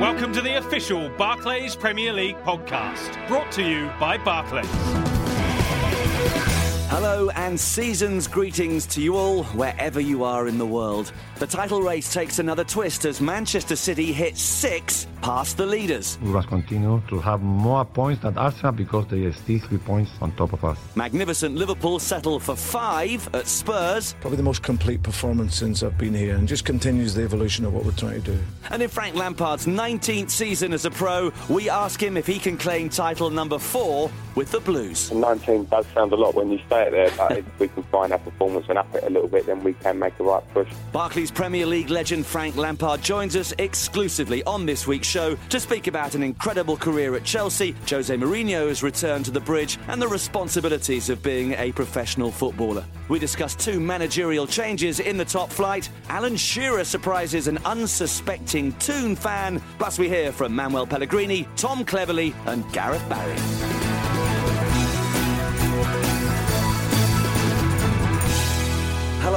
Welcome to the official Barclays Premier League podcast, brought to you by Barclays. Hello and season's greetings to you all, wherever you are in the world. The title race takes another twist as Manchester City hit six past the leaders. We must continue to have more points than Arsenal because they are still three points on top of us. Magnificent Liverpool settle for five at Spurs. Probably the most complete performance since I've been here and just continues the evolution of what we're trying to do. And in Frank Lampard's 19th season as a pro, we ask him if he can claim title number four with the Blues. 19 does sound a lot when you say there, but if we can find our performance and up it a little bit, then we can make a right push. Barclays Premier League legend Frank Lampard joins us exclusively on this week's show to speak about an incredible career at Chelsea, Jose Mourinho's return to the bridge, and the responsibilities of being a professional footballer. We discuss two managerial changes in the top flight. Alan Shearer surprises an unsuspecting Toon fan. Plus, we hear from Manuel Pellegrini, Tom Cleverley, and Gareth Barry.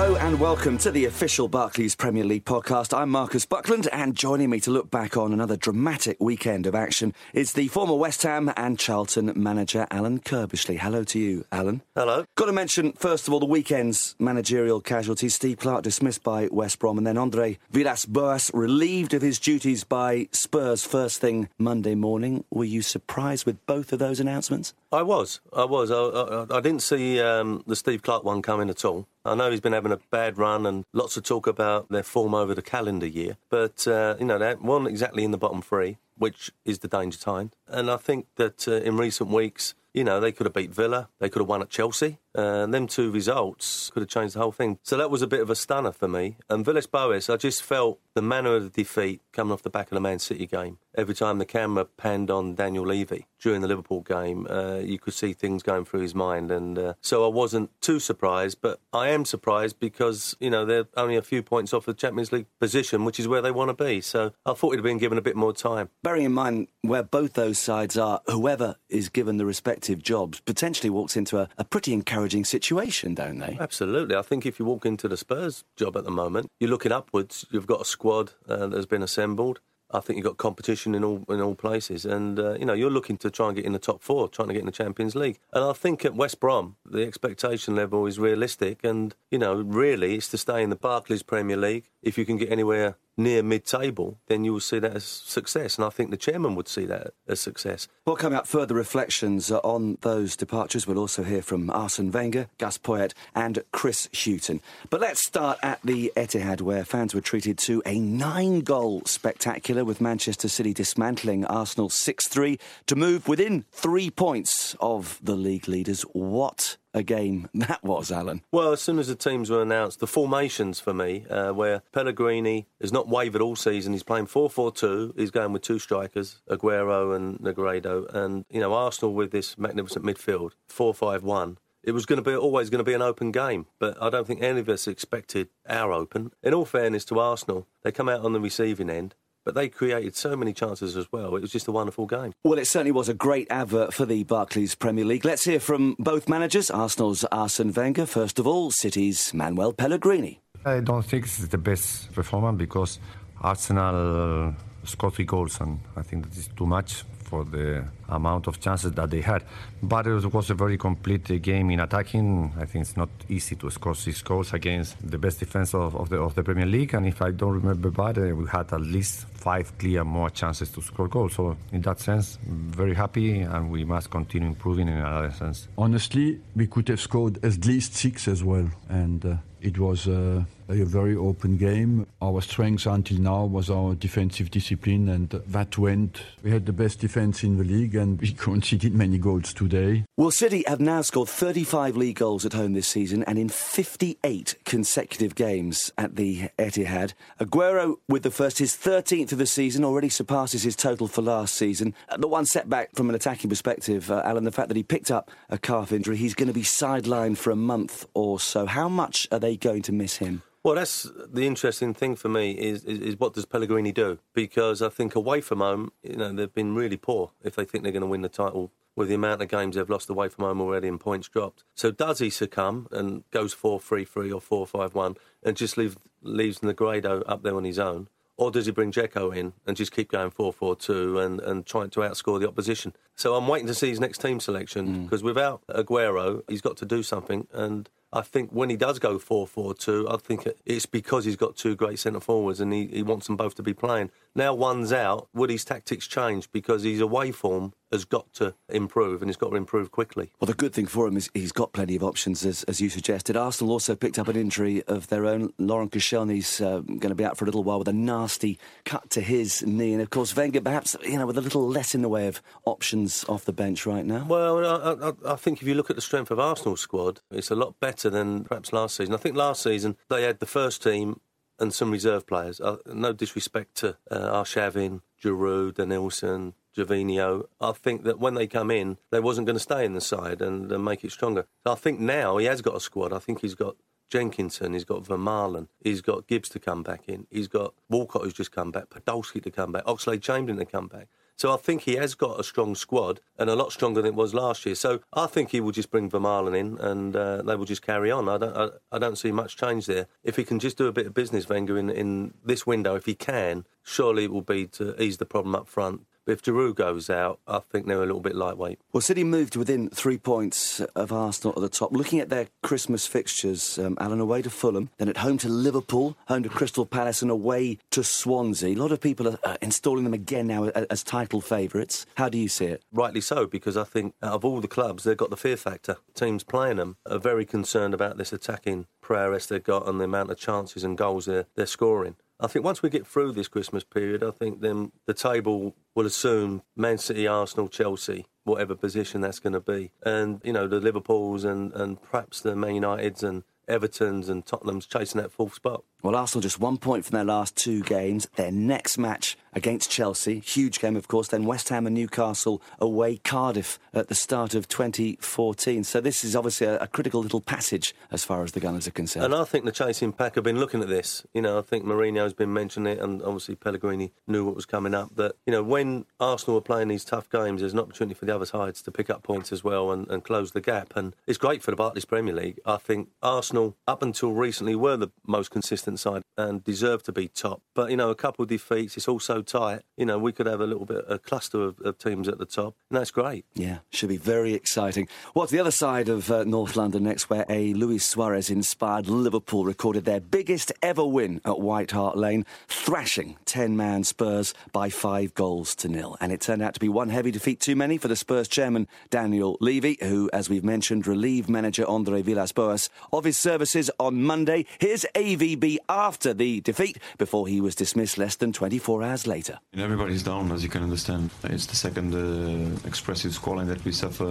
Hello and welcome to the official Barclays Premier League podcast. I'm Marcus Buckland, and joining me to look back on another dramatic weekend of action is the former West Ham and Charlton manager Alan Curbishley. Hello to you, Alan. Hello. Got to mention first of all the weekend's managerial casualties. Steve Clarke dismissed by West Brom, and then Andre Villas-Boas relieved of his duties by Spurs first thing Monday morning. Were you surprised with both of those announcements? I was. I was. I, I, I didn't see um, the Steve Clarke one coming at all. I know he's been having a bad run and lots of talk about their form over the calendar year, but uh, you know they weren't exactly in the bottom three, which is the danger time. And I think that uh, in recent weeks, you know, they could have beat Villa, they could have won at Chelsea, uh, and them two results could have changed the whole thing. So that was a bit of a stunner for me. And Villas Boas, I just felt the manner of the defeat coming off the back of the Man City game. Every time the camera panned on Daniel Levy during the Liverpool game, uh, you could see things going through his mind. And uh, so I wasn't too surprised, but I am surprised because, you know, they're only a few points off the Champions League position, which is where they want to be. So I thought he'd have been given a bit more time. Bearing in mind where both those sides are, whoever is given the respective jobs potentially walks into a, a pretty encouraging situation, don't they? Absolutely. I think if you walk into the Spurs job at the moment, you're looking upwards. You've got a squad uh, that has been assembled. I think you've got competition in all in all places, and uh, you know you're looking to try and get in the top four, trying to get in the Champions League. And I think at West Brom the expectation level is realistic, and you know really it's to stay in the Barclays Premier League. If you can get anywhere near mid-table, then you will see that as success, and I think the chairman would see that as success. Well, coming up, further reflections on those departures. We'll also hear from Arsene Wenger, Gus Poyet, and Chris Hughton. But let's start at the Etihad, where fans were treated to a nine-goal spectacular, with Manchester City dismantling Arsenal 6-3 to move within three points of the league leaders. What a game that was, Alan. Well, as soon as the teams were announced, the formations for me, uh, where Pellegrini has not wavered all season, he's playing 4 4 2, he's going with two strikers, Aguero and Negredo, and, you know, Arsenal with this magnificent midfield, 4 5 1 it was going to be always going to be an open game, but I don't think any of us expected our open. In all fairness to Arsenal, they come out on the receiving end. But they created so many chances as well. It was just a wonderful game. Well, it certainly was a great advert for the Barclays Premier League. Let's hear from both managers. Arsenal's Arsene Wenger, first of all, City's Manuel Pellegrini. I don't think it's the best performance because Arsenal uh, scored three goals, and I think that is too much for the amount of chances that they had. But it was a very complete game in attacking. I think it's not easy to score six goals against the best defense of, of the of the Premier League. And if I don't remember bad, uh, we had at least five clear more chances to score goals. So in that sense, very happy, and we must continue improving in another sense. Honestly, we could have scored at least six as well, and uh, it was uh, a very open game. Our strength until now was our defensive discipline, and that went. We had the best defense in the league, and we conceded many goals today. Well, City have now scored 35 league goals at home this season and in 58 consecutive games at the Etihad. Aguero, with the first, his 13th of the season, already surpasses his total for last season. The one setback from an attacking perspective, uh, Alan, the fact that he picked up a calf injury, he's going to be sidelined for a month or so. How much are they going to miss him? Well, that's the interesting thing for me is, is, is what does Pellegrini do? Because I think away from home, you know, they've been really poor. If they think they're going to win the title with the amount of games they've lost away from home already and points dropped. So does he succumb and goes 4-3-3 or 4-5-1 and just leave, leaves Negredo up there on his own? Or does he bring Dzeko in and just keep going 4 4 2 and, and trying to outscore the opposition? So I'm waiting to see his next team selection because mm. without Aguero, he's got to do something. And I think when he does go 4 4 2, I think it's because he's got two great centre forwards and he, he wants them both to be playing. Now one's out, would his tactics change? Because his away form has got to improve and he's got to improve quickly. Well, the good thing for him is he's got plenty of options, as, as you suggested. Arsenal also picked up an injury of their own. Laurent Koscielny's uh, going to be out for a little while with a nasty cut to his knee. And of course, Wenger perhaps, you know, with a little less in the way of options off the bench right now. Well, I, I, I think if you look at the strength of Arsenal's squad, it's a lot better than perhaps last season. I think last season they had the first team and some reserve players. Uh, no disrespect to uh, Arshavin, Giroud, Denilson, Gervinho. I think that when they come in, they wasn't going to stay in the side and, and make it stronger. So I think now he has got a squad. I think he's got Jenkinson, he's got Vermaelen, he's got Gibbs to come back in, he's got Walcott who's just come back, Podolski to come back, Oxlade Chamberlain to come back. So I think he has got a strong squad and a lot stronger than it was last year. So I think he will just bring Vermaelen in and uh, they will just carry on. I don't, I, I, don't see much change there. If he can just do a bit of business, Wenger, in, in this window, if he can, surely it will be to ease the problem up front if Giroud goes out, I think they're a little bit lightweight. Well, City moved within three points of Arsenal at the top. Looking at their Christmas fixtures, um, Alan away to Fulham, then at home to Liverpool, home to Crystal Palace, and away to Swansea. A lot of people are uh, installing them again now as, as title favourites. How do you see it? Rightly so, because I think out of all the clubs, they've got the fear factor. Teams playing them are very concerned about this attacking prowess they've got and the amount of chances and goals they're, they're scoring. I think once we get through this Christmas period, I think then the table will assume Man City, Arsenal, Chelsea, whatever position that's going to be, and you know the Liverpools and and perhaps the Man Uniteds and Everton's and Tottenham's chasing that fourth spot. Well, Arsenal just one point from their last two games. Their next match against Chelsea, huge game, of course. Then West Ham and Newcastle away Cardiff at the start of 2014. So this is obviously a, a, critical little passage as far as the Gunners are concerned. And I think the chasing pack have been looking at this. You know, I think Mourinho's been mentioning it, and obviously Pellegrini knew what was coming up. That you know, when Arsenal are playing these tough games, there's an opportunity for the other sides to pick up points as well and, and close the gap. And it's great for the Barclays Premier League. I think Arsenal, up until recently, were the most consistent side and deserve to be top. But you know, a couple of defeats, it's all so tight. You know, we could have a little bit a cluster of, of teams at the top, and that's great. Yeah, should be very exciting. What's the other side of uh, North London next, where a Luis Suarez inspired Liverpool recorded their biggest ever win at White Hart Lane, thrashing 10 man Spurs by five goals to nil. And it turned out to be one heavy defeat too many for the Spurs chairman, Daniel Levy, who, as we've mentioned, relieved manager Andre Villas Boas of his services on Monday. Here's AVB after the defeat before he was dismissed less than 24 hours later. Everybody's down, as you can understand. It's the second uh, expressive scoreline that we suffer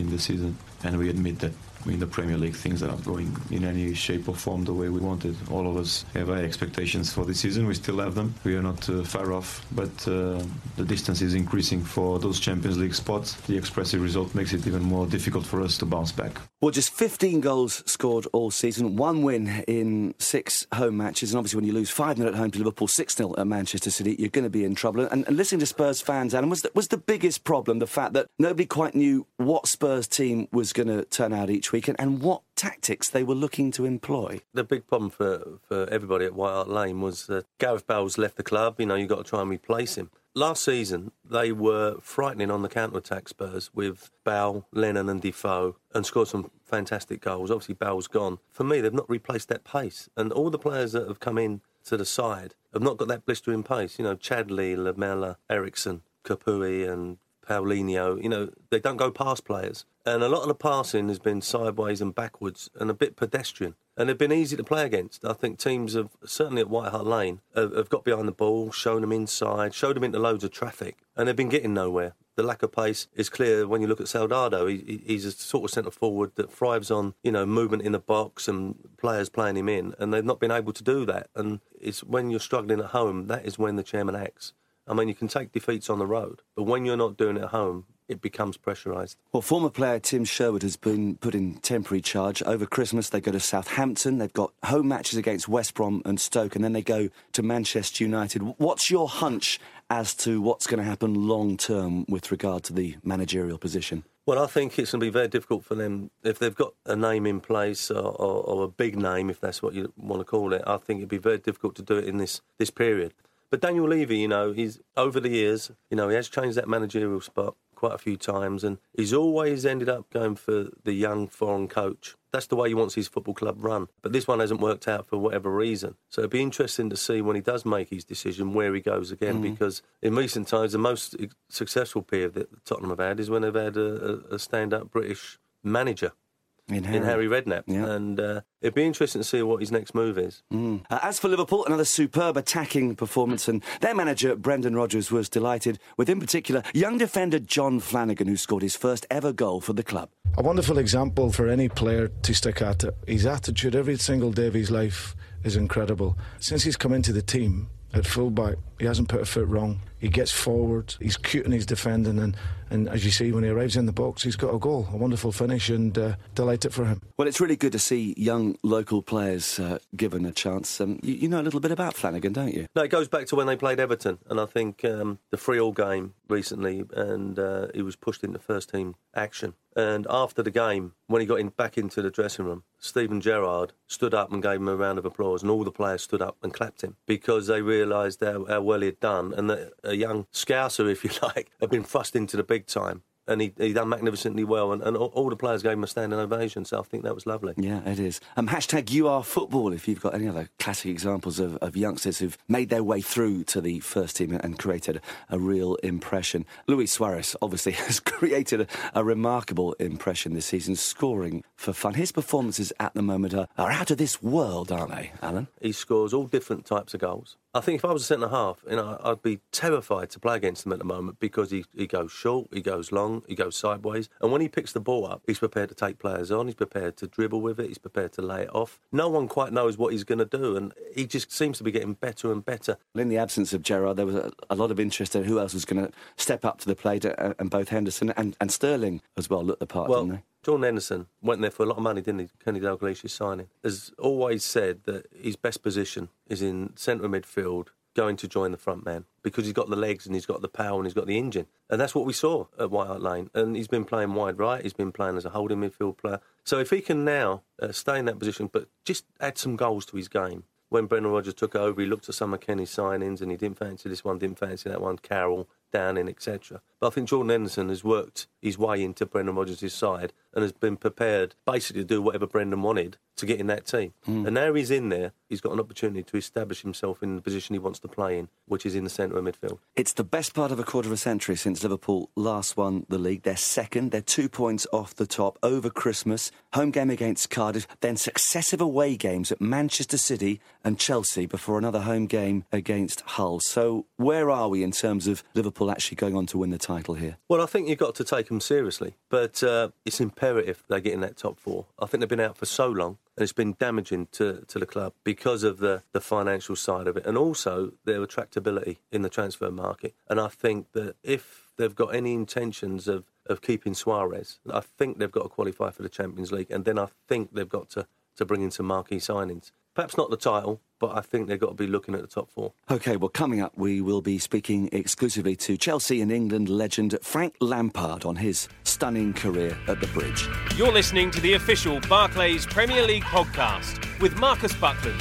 in the season, and we admit that in the Premier League things are not going in any shape or form the way we wanted. All of us have high expectations for this season. We still have them. We are not uh, far off, but uh, the distance is increasing for those Champions League spots. The expressive result makes it even more difficult for us to bounce back. Well, just 15 goals scored all season, one win in six home matches, and obviously when you lose 5 0 at home to Liverpool, 6 0 at Manchester City, you're going to be in trouble. And, and listening to Spurs fans, Adam, was the, was the biggest problem the fact that nobody quite knew what Spurs team was going to turn out each week and, and what tactics they were looking to employ. The big problem for, for everybody at White Hart Lane was that Gareth Bale's left the club. You know, you've got to try and replace him. Last season, they were frightening on the counter attack Spurs with Bale, Lennon, and Defoe and scored some fantastic goals. Obviously, Bale's gone. For me, they've not replaced that pace. And all the players that have come in to the side have not got that blistering pace. You know, Chadli, Lamela, Eriksen, Capoue, and Paulinho, you know, they don't go past players. And a lot of the passing has been sideways and backwards and a bit pedestrian. And they've been easy to play against. I think teams have, certainly at White Hart Lane, have, have got behind the ball, shown them inside, showed them into loads of traffic, and they've been getting nowhere. The lack of pace is clear when you look at Soldado. He, he's a sort of centre forward that thrives on, you know, movement in the box and players playing him in, and they've not been able to do that. And it's when you're struggling at home, that is when the chairman acts. I mean, you can take defeats on the road, but when you're not doing it at home, it becomes pressurised. Well, former player Tim Sherwood has been put in temporary charge. Over Christmas, they go to Southampton. They've got home matches against West Brom and Stoke, and then they go to Manchester United. What's your hunch as to what's going to happen long term with regard to the managerial position? Well, I think it's going to be very difficult for them if they've got a name in place or, or, or, a big name, if that's what you want to call it. I think it'd be very difficult to do it in this, this period. But Daniel Levy, you know, he's over the years, you know, he has changed that managerial spot quite a few times, and he's always ended up going for the young foreign coach. That's the way he wants his football club run. But this one hasn't worked out for whatever reason. So it'd be interesting to see when he does make his decision where he goes again, mm. because in recent times, the most successful period that Tottenham have had is when they've had a, a stand up British manager in Harry, in Harry Redknapp. Yeah. And uh, it'd be interesting to see what his next move is. Mm. Uh, as for Liverpool, another superb attacking performance, and their manager, Brendan Rodgers, was delighted with, in particular, young defender John Flanagan, who scored his first ever goal for the club. A wonderful example for any player to stick at. His attitude every single day of his life is incredible. Since he's come into the team, at fullback. He hasn't put a foot wrong. He gets forward. He's cute in his defending, and, and as you see, when he arrives in the box, he's got a goal, a wonderful finish, and uh, delighted for him. Well, it's really good to see young local players uh, given a chance. Um, you, you, know a little bit about Flanagan, don't you? No, it goes back to when they played Everton, and I think um, the free-all game recently, and uh, he was pushed into first team action. And after the game, when he got in, back into the dressing room, Steven Gerrard stood up and gave him a round of applause, and all the players stood up and clapped him because they realised how, how, well he had done, and that a young Scouser, if you like, had been thrust into the big time and he, he done magnificently well, and, and all, all, the players gave him a standing ovation. So I think that was lovely. Yeah, it is. Um, hashtag you are football. If you've got any other classic examples of, of youngsters who've made their way through to the first team and created a, a real impression. Luis Suarez obviously has created a, a, remarkable impression this season, scoring for fun. His performances at the moment are, are out of this world, aren't they, Alan? He scores all different types of goals. I think if I was a centre half, you know, I'd be terrified to play against him at the moment because he, he goes short, he goes long, he goes sideways, and when he picks the ball up, he's prepared to take players on, he's prepared to dribble with it, he's prepared to lay it off. No one quite knows what he's going to do, and he just seems to be getting better and better. In the absence of Gerrard, there was a, a lot of interest in who else was going to step up to the plate, uh, and both Henderson and, and Sterling as well looked the part, well, didn't they? Jordan Henderson went there for a lot of money, didn't he? Kenny Dalglish's signing. Has always said that his best position is in centre midfield going to join the front man because he's got the legs and he's got the power and he's got the engine. And that's what we saw at White Hart Lane. And he's been playing wide right, he's been playing as a holding midfield player. So if he can now uh, stay in that position, but just add some goals to his game. When Brendan Rodgers took over, he looked at some of Kenny's signings and he didn't fancy this one, didn't fancy that one, Carroll, Downing, etc. But I think Jordan Henderson has worked his way into Brendan Rodgers' side and has been prepared basically to do whatever Brendan wanted to get in that team. Mm. And now he's in there, he's got an opportunity to establish himself in the position he wants to play in, which is in the centre of midfield. It's the best part of a quarter of a century since Liverpool last won the league. They're second, they're two points off the top over Christmas. Home game against Cardiff, then successive away games at Manchester City and Chelsea before another home game against Hull. So where are we in terms of Liverpool actually going on to win the title here? Well, I think you've got to take them seriously, but uh, it's imperative they get in that top four. I think they've been out for so long and it's been damaging to, to the club because of the, the financial side of it and also their attractability in the transfer market. And I think that if they've got any intentions of, of keeping Suarez, I think they've got to qualify for the Champions League and then I think they've got to, to bring in some marquee signings. Perhaps not the title, but I think they've got to be looking at the top four. OK, well, coming up, we will be speaking exclusively to Chelsea and England legend Frank Lampard on his stunning career at the bridge. You're listening to the official Barclays Premier League podcast with Marcus Buckland.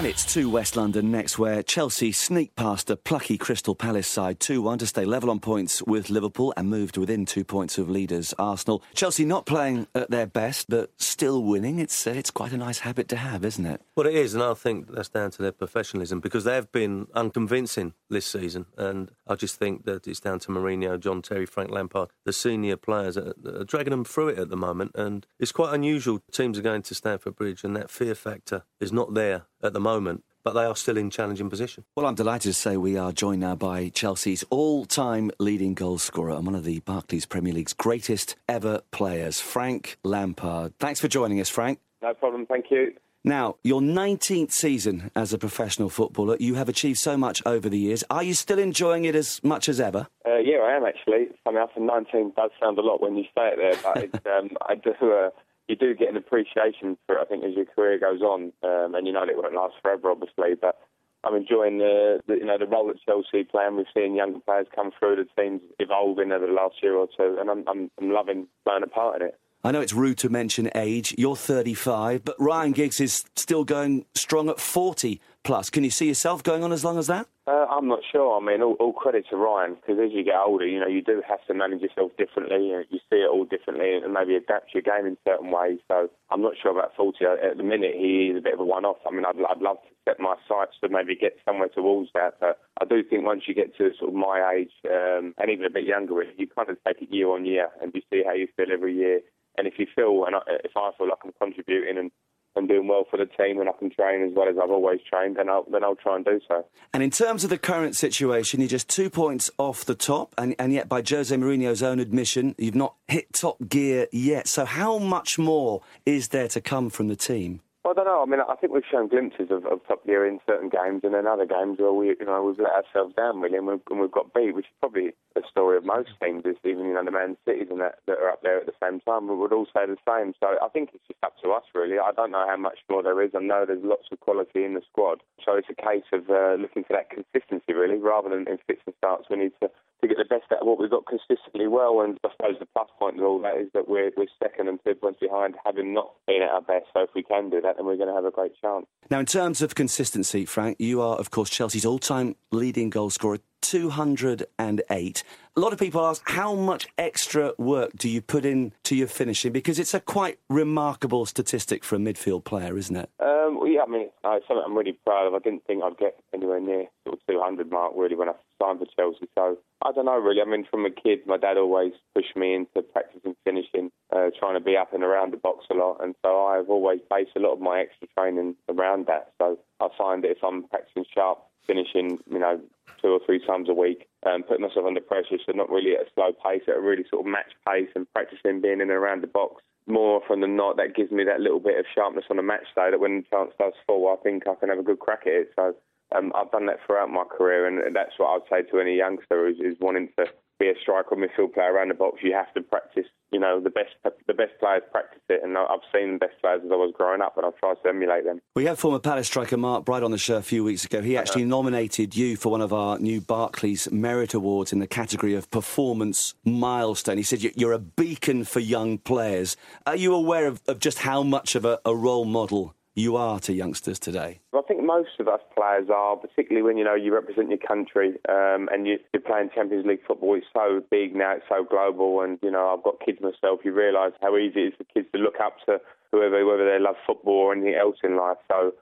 And it's to West London next, where Chelsea sneak past a plucky Crystal Palace side 2 1 to stay level on points with Liverpool and moved within two points of leaders Arsenal. Chelsea not playing at their best, but still winning. It's, uh, it's quite a nice habit to have, isn't it? Well, it is, and I think that's down to their professionalism because they've been unconvincing this season, and I just think that it's down to Mourinho, John Terry, Frank Lampard, the senior players that are dragging them through it at the moment. And it's quite unusual. Teams are going to Stamford Bridge, and that fear factor is not there at the moment but they are still in challenging position. Well, I'm delighted to say we are joined now by Chelsea's all-time leading goal scorer and one of the Barclays Premier League's greatest ever players, Frank Lampard. Thanks for joining us, Frank. No problem, thank you. Now, your 19th season as a professional footballer, you have achieved so much over the years. Are you still enjoying it as much as ever? Uh, yeah, I am actually. I mean, after 19 does sound a lot when you say it there, but um, I do. Uh, you do get an appreciation for it, I think, as your career goes on, um, and you know it won't last forever, obviously. But I'm enjoying the, the, you know the role that Chelsea play, and we've seen younger players come through. The team's evolving over the last year or two, and I'm, I'm, I'm loving playing a part in it. I know it's rude to mention age. You're 35, but Ryan Giggs is still going strong at 40 plus. Can you see yourself going on as long as that? Uh, I'm not sure. I mean, all, all credit to Ryan because as you get older, you know, you do have to manage yourself differently. You, you see it all differently and maybe adapt your game in certain ways. So I'm not sure about 40 at the minute. He is a bit of a one-off. I mean, I'd, I'd love to set my sights to maybe get somewhere towards that, but I do think once you get to sort of my age um, and even a bit younger, you kind of take it year on year and you see how you feel every year. And if you feel, and if I feel like I'm contributing and and doing well for the team and I can train as well as I've always trained, then I'll, then I'll try and do so. And in terms of the current situation, you're just two points off the top, and, and yet by Jose Mourinho's own admission, you've not hit top gear yet. So how much more is there to come from the team? I don't know. I mean, I think we've shown glimpses of, of top gear in certain games, and then other games where we, you know, we've let ourselves down really, and we've, and we've got beat, which is probably the story of most teams. Is even you know the Man Cities and that that are up there at the same time. We would all say the same. So I think it's just up to us really. I don't know how much more there is. I know there's lots of quality in the squad, so it's a case of uh, looking for that consistency really, rather than in fits and starts. We need to to get the best out of what we've got consistently well. And I suppose the plus point of all that is that we're, we're second and two points behind, having not been at our best. So if we can do that, then we're going to have a great chance. Now, in terms of consistency, Frank, you are, of course, Chelsea's all time leading goal scorer. 208. A lot of people ask, how much extra work do you put in to your finishing? Because it's a quite remarkable statistic for a midfield player, isn't it? Um, well, yeah, I mean, uh, it's something I'm really proud of. I didn't think I'd get anywhere near sort of 200 mark, really, when I signed for Chelsea. So I don't know, really. I mean, from a kid, my dad always pushed me into practicing finishing, uh, trying to be up and around the box a lot. And so I've always based a lot of my extra training around that. So I find that if I'm practicing sharp finishing, you know, two or three times a week, um, putting myself under pressure, so not really at a slow pace, at a really sort of match pace, and practicing being in and around the box. More often than not, that gives me that little bit of sharpness on a match day that when the chance does fall, I think I can have a good crack at it. So um, I've done that throughout my career, and that's what I'd say to any youngster who's, who's wanting to be a striker or midfield player around the box. You have to practice. You know, the best the best players practice it, and I've seen the best players as I was growing up, and I've tried to emulate them. We had former Palace striker Mark Bright on the show a few weeks ago. He actually uh-huh. nominated you for one of our new Barclays Merit Awards in the category of performance milestone. He said you're a beacon for young players. Are you aware of, of just how much of a, a role model you are to youngsters today? I think most of us players are, particularly when you know you represent your country um, and you, are playing Champions League football. It's so big now, it's so global, and you know I've got kids myself. You realise how easy it is for kids to look up to whoever, whether they love football or anything else in life. So.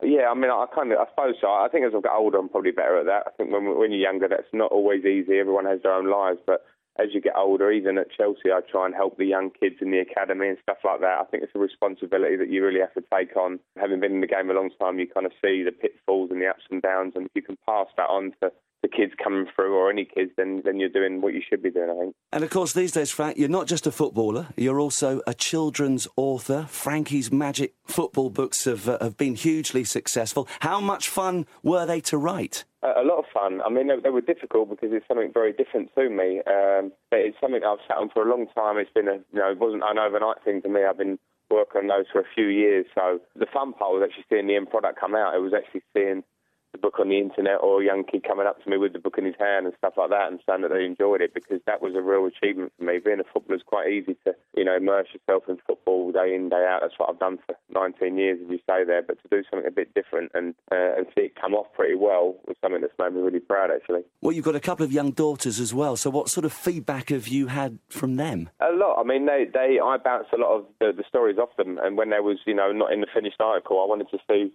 Yeah, I mean, I kind of, I suppose so. I think as I've got older, I'm probably better at that. I think when when you're younger, that's not always easy. Everyone has their own lives, but as you get older, even at Chelsea, I try and help the young kids in the academy and stuff like that. I think it's a responsibility that you really have to take on. Having been in the game a long time, you kind of see the pitfalls and the ups and downs, and if you can pass that on to the kids coming through or any kids, then then you're doing what you should be doing, I think. And of course, these days, Frank, you're not just a footballer; you're also a children's author. Frankie's Magic football books have uh, have been hugely successful. How much fun were they to write? a lot of fun. I mean, they, they, were difficult because it's something very different to me. Um, but it's something I've sat on for a long time. It's been a, you know, it wasn't an overnight thing to me. I've been working on those for a few years. So the fun part was actually seeing the end product come out. It was actually seeing the book on the internet or a young kid coming up to me with the book in his hand and stuff like that and saying that they enjoyed it because that was a real achievement for me. Being a footballer is quite easy to, you know, immerse yourself in football day in, day out. That's what I've done for 19 years, as you say there. But to do something a bit different and, uh, and see it come off pretty well was something that's made me really proud, actually. Well, you've got a couple of young daughters as well. So what sort of feedback have you had from them? A lot. I mean, they, they I bounced a lot of the, the stories off them. And when there was, you know, not in the finished article, I wanted to see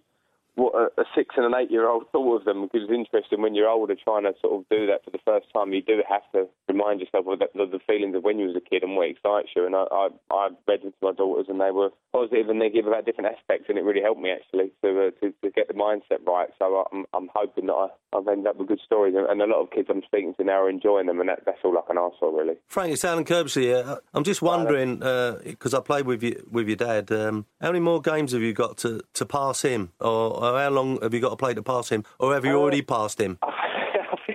what a, a six and an eight year old thought of them because it's interesting when you're older trying to sort of do that for the first time. You do have to remind yourself of the, the feelings of when you was a kid and what excites you. And I, I, I read them to my daughters and they were positive and negative about different aspects, and it really helped me actually to uh, to, to get the mindset right. So I'm, I'm hoping that I, I've ended up with good stories, and a lot of kids I'm speaking to now are enjoying them, and that, that's all I can ask for really. Frank, it's Alan Curbishley here. I'm just wondering because uh, I played with you with your dad. Um, how many more games have you got to, to pass him, or, or, how long have you got to play to pass him, or have you uh, already passed him?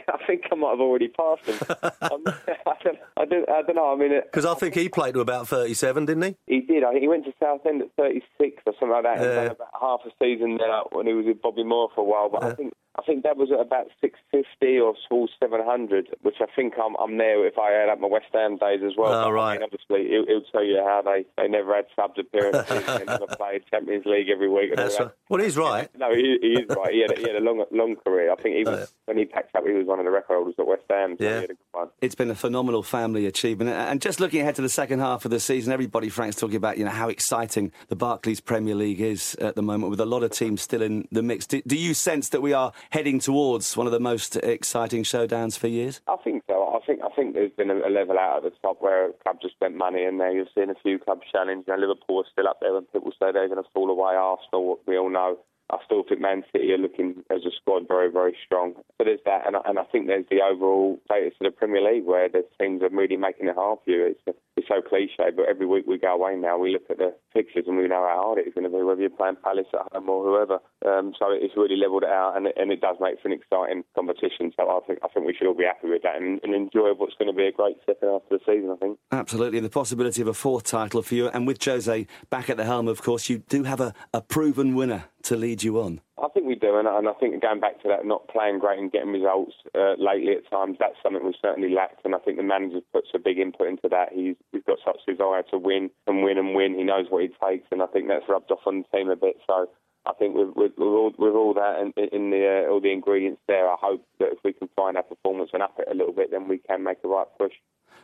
I think I might have already passed him. I, don't, I, don't, I don't know. I mean, because I think he played to about thirty-seven, didn't he? He did. I think he went to Southend at thirty-six or something like that. Yeah. About half a season there when he was with Bobby Moore for a while. But yeah. I think I think that was at about 650 or small 700, which I think I'm, I'm there if I add up my West Ham days as well. Oh, right. I mean, obviously, it, will tell you how they, they never had subs appearances, they never played Champions League every week. That's right. Well, he's right. No, he, he, is right. He had, a, he had a long long career. I think he was, oh, when he packed up, he was one of the record holders at West Ham. So yeah. It's been a phenomenal family achievement. And just looking ahead to the second half of the season, everybody, Frank's talking about you know how exciting the Barclays Premier League is at the moment, with a lot of teams still in the mix. Do, do you sense that we are heading towards one of the most exciting showdowns for years? I think so. I think I think there's been a, level out at the top where clubs have spent money, and there you've seen a few clubs challenge. You know, Liverpool are still up there, and people say they're going to fall away. Arsenal, we all know. I still think Man City are looking as a squad very, very strong. So there's that, and I, and I think there's the overall status of the Premier League where the teams are really making it hard for you. It's, it's so cliche, but every week we go away now, we look at the fixtures and we know how hard it's going to be, whether you're playing Palace at home or whoever. Um, so it's really levelled it out, and it, and it does make for an exciting competition. So I think I think we should all be happy with that and, and enjoy what's going to be a great second half of the season. I think absolutely, the possibility of a fourth title for you, and with Jose back at the helm, of course, you do have a, a proven winner to lead you on. I think we do, and, and I think going back to that, not playing great and getting results uh, lately at times, that's something we certainly lacked, and I think the manager puts a big input into that. He's, he's got such desire to win and win and win. He knows what he takes, and I think that's rubbed off on the team a bit. So I think with, with, with, all, with all that and in the uh, all the ingredients there, I hope that if we can find our performance and up it a little bit, then we can make a right push.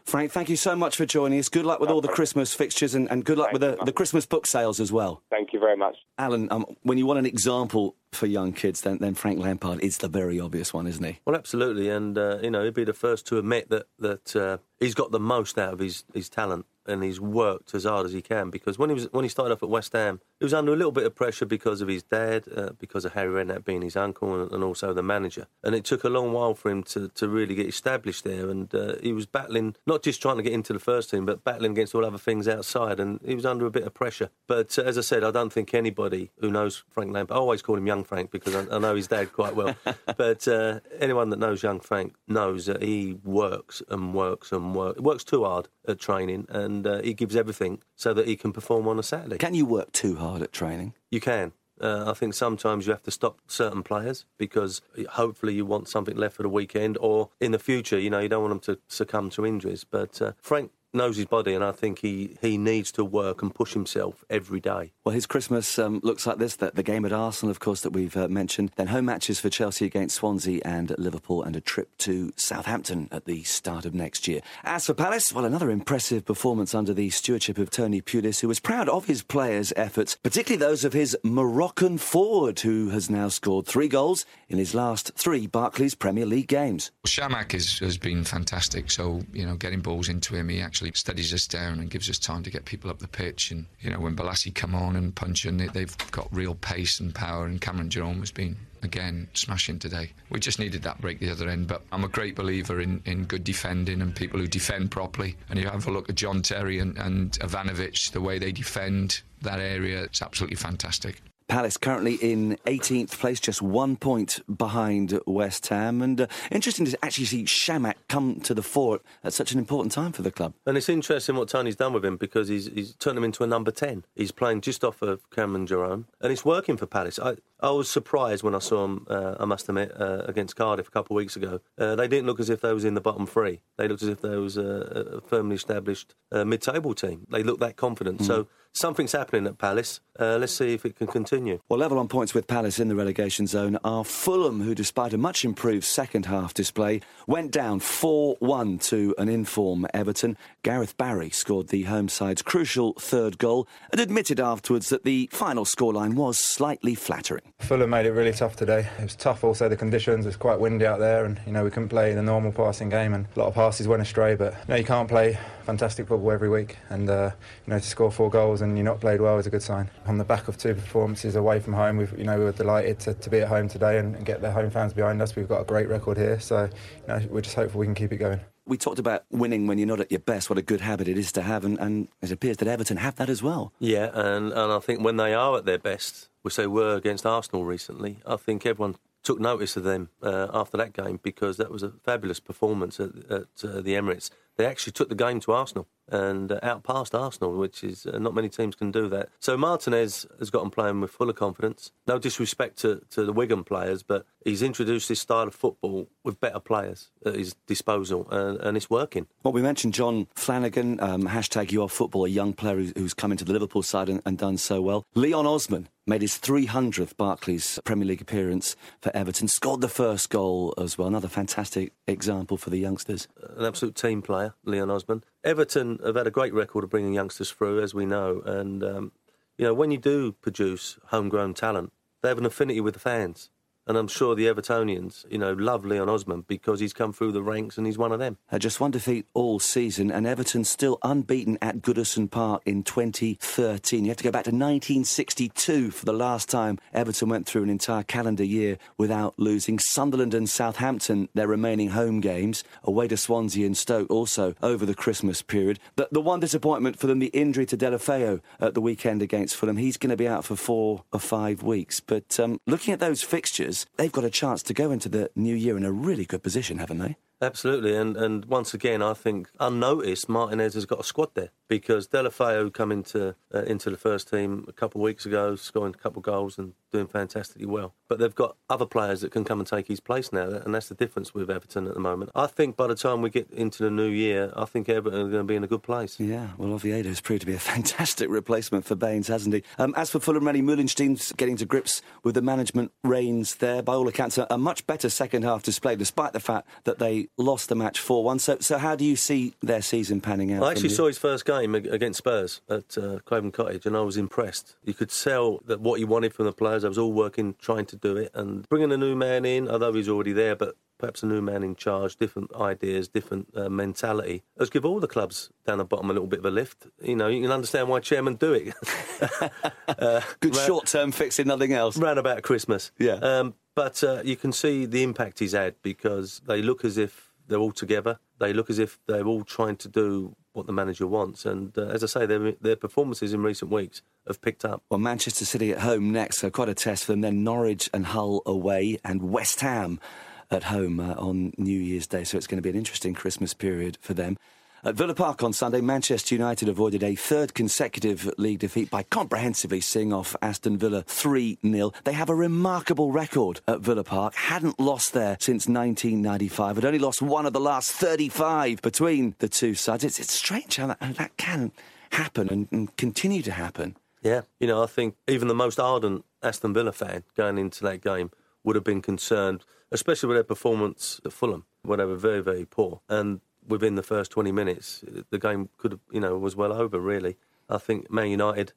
Frank, thank you so much for joining us. Good luck with all the Christmas fixtures and, and good luck thank with the, the Christmas book sales as well. Thank you very much. Alan, um, when you want an example for young kids, then, then Frank Lampard is the very obvious one, isn't he? Well, absolutely. And, uh, you know, he'd be the first to admit that, that uh, he's got the most out of his, his talent and he's worked as hard as he can because when he was when he started off at West Ham, he was under a little bit of pressure because of his dad, uh, because of Harry Redknapp being his uncle, and, and, also the manager. And it took a long while for him to, to really get established there. And uh, he was battling not just trying to get into the first team, but battling against all other things outside. And he was under a bit of pressure. But uh, as I said, I don't think anybody who knows Frank Lampard, I always call him Young Frank because I, I know his dad quite well. but uh, anyone that knows Young Frank knows that he works and works and works, works too hard at training, and uh, he gives everything so that he can perform on a Saturday. Can you work too hard at training? You can. Uh, I think sometimes you have to stop certain players because hopefully you want something left for the weekend, or in the future, you know, you don't want them to succumb to injuries. But uh, Frank knows his body, and I think he, he needs to work and push himself every day. Well, his Christmas um, looks like this: the, the, game at Arsenal, of course, that we've uh, mentioned. Then home matches for Chelsea against Swansea and Liverpool, and a trip to Southampton at the start of next year. As for Palace, well, another impressive performance under the stewardship of Tony Pulis, who was proud of his players' efforts, particularly those of his Moroccan forward, who has now scored three goals in his last three Barclays Premier League games. Chamakh has been fantastic. So you know, getting balls into him, he actually actually steadies us down and gives us time to get people up the pitch. And you know, when Bolasie come on and Puncheon, and they've got real pace and power. And Cameron Jerome has been again smashing today. We just needed that break the other end. But I'm a great believer in, in good defending and people who defend properly. And you have a look at John Terry and, and Ivanovic, the way they defend that area, it's absolutely fantastic. Palace currently in 18th place, just one point behind West Ham. And uh, interesting to actually see Chamakh come to the fore at such an important time for the club. And it's interesting what Tony's done with him because he's, he's turned him into a number 10. He's playing just off of Cameron Jerome, and it's working for Palace. I, I was surprised when I saw him, uh, I must admit, uh, against Cardiff a couple of weeks ago. Uh, they didn't look as if they was in the bottom three. They looked as if they was a, a firmly established uh, mid-table team. They looked that confident. Mm. So something's happening at Palace. Uh, let's see if it can continue. Well, level on points with Palace in the relegation zone are Fulham, who, despite a much improved second half display, went down 4 1 to an inform Everton. Gareth Barry scored the home side's crucial third goal and admitted afterwards that the final scoreline was slightly flattering. Fulham made it really tough today. It was tough also, the conditions. It was quite windy out there, and you know, we couldn't play the normal passing game, and a lot of passes went astray. But you, know, you can't play fantastic football every week, and uh, you know, to score four goals and you're not played well is a good sign. On the back of two performances away from home, we've, you know, we were delighted to, to be at home today and, and get the home fans behind us. We've got a great record here, so you know, we're just hopeful we can keep it going. We talked about winning when you're not at your best, what a good habit it is to have, and, and it appears that Everton have that as well. Yeah, and, and I think when they are at their best, which they were against Arsenal recently, I think everyone took notice of them uh, after that game because that was a fabulous performance at, at uh, the Emirates. They actually took the game to Arsenal and uh, outpassed Arsenal, which is uh, not many teams can do that. So Martinez has got them playing with fuller confidence. No disrespect to, to the Wigan players, but he's introduced this style of football with better players at his disposal, and, and it's working. Well, we mentioned John Flanagan, um, hashtag You Are Football, a young player who's, who's come into the Liverpool side and, and done so well. Leon Osman made his 300th Barclays Premier League appearance for Everton, scored the first goal as well. Another fantastic example for the youngsters. An absolute team player, Leon Osman. Everton have had a great record of bringing youngsters through, as we know. And, um, you know, when you do produce homegrown talent, they have an affinity with the fans. And I'm sure the Evertonians, you know, love Leon Osman because he's come through the ranks and he's one of them. Just one defeat all season, and Everton still unbeaten at Goodison Park in 2013. You have to go back to 1962 for the last time Everton went through an entire calendar year without losing. Sunderland and Southampton, their remaining home games, away to Swansea and Stoke also over the Christmas period. The, the one disappointment for them, the injury to Deulofeu at the weekend against Fulham. He's going to be out for four or five weeks. But um, looking at those fixtures, they've got a chance to go into the new year in a really good position, haven't they? Absolutely, and and once again, I think unnoticed, Martinez has got a squad there because Deulofeu come into uh, into the first team a couple of weeks ago, scoring a couple of goals and doing fantastically well. But they've got other players that can come and take his place now, and that's the difference with Everton at the moment. I think by the time we get into the new year, I think Everton are going to be in a good place. Yeah, well, Oviedo has proved to be a fantastic replacement for Baines, hasn't he? Um, as for Fulham, René Meulensteen's getting to grips with the management reins there. By all accounts, a much better second half display, despite the fact that they lost the match 4 1. So, so, how do you see their season panning out? I actually saw his first game against Spurs at uh, Craven Cottage, and I was impressed. You could tell that what he wanted from the players, I was all working, trying to do it, and bringing a new man in, although he's already there, but perhaps a new man in charge, different ideas, different uh, mentality. Let's give all the clubs down the bottom a little bit of a lift. You know, you can understand why chairmen do it. uh, Good short term fix, if nothing else. Round about Christmas. Yeah. Um, but uh, you can see the impact he's had because they look as if they're all together. They look as if they're all trying to do what the manager wants. And uh, as I say, their, their performances in recent weeks have picked up. Well, Manchester City at home next, so quite a test for them. Then Norwich and Hull away, and West Ham at home uh, on New Year's Day. So it's going to be an interesting Christmas period for them. At Villa Park on Sunday, Manchester United avoided a third consecutive league defeat by comprehensively seeing off Aston Villa 3 0. They have a remarkable record at Villa Park, hadn't lost there since 1995, had only lost one of the last 35 between the two sides. It's, it's strange how that, how that can happen and, and continue to happen. Yeah, you know, I think even the most ardent Aston Villa fan going into that game would have been concerned, especially with their performance at Fulham, where they were very, very poor. And within the first 20 minutes, the game could have, you know, was well over, really. I think Man United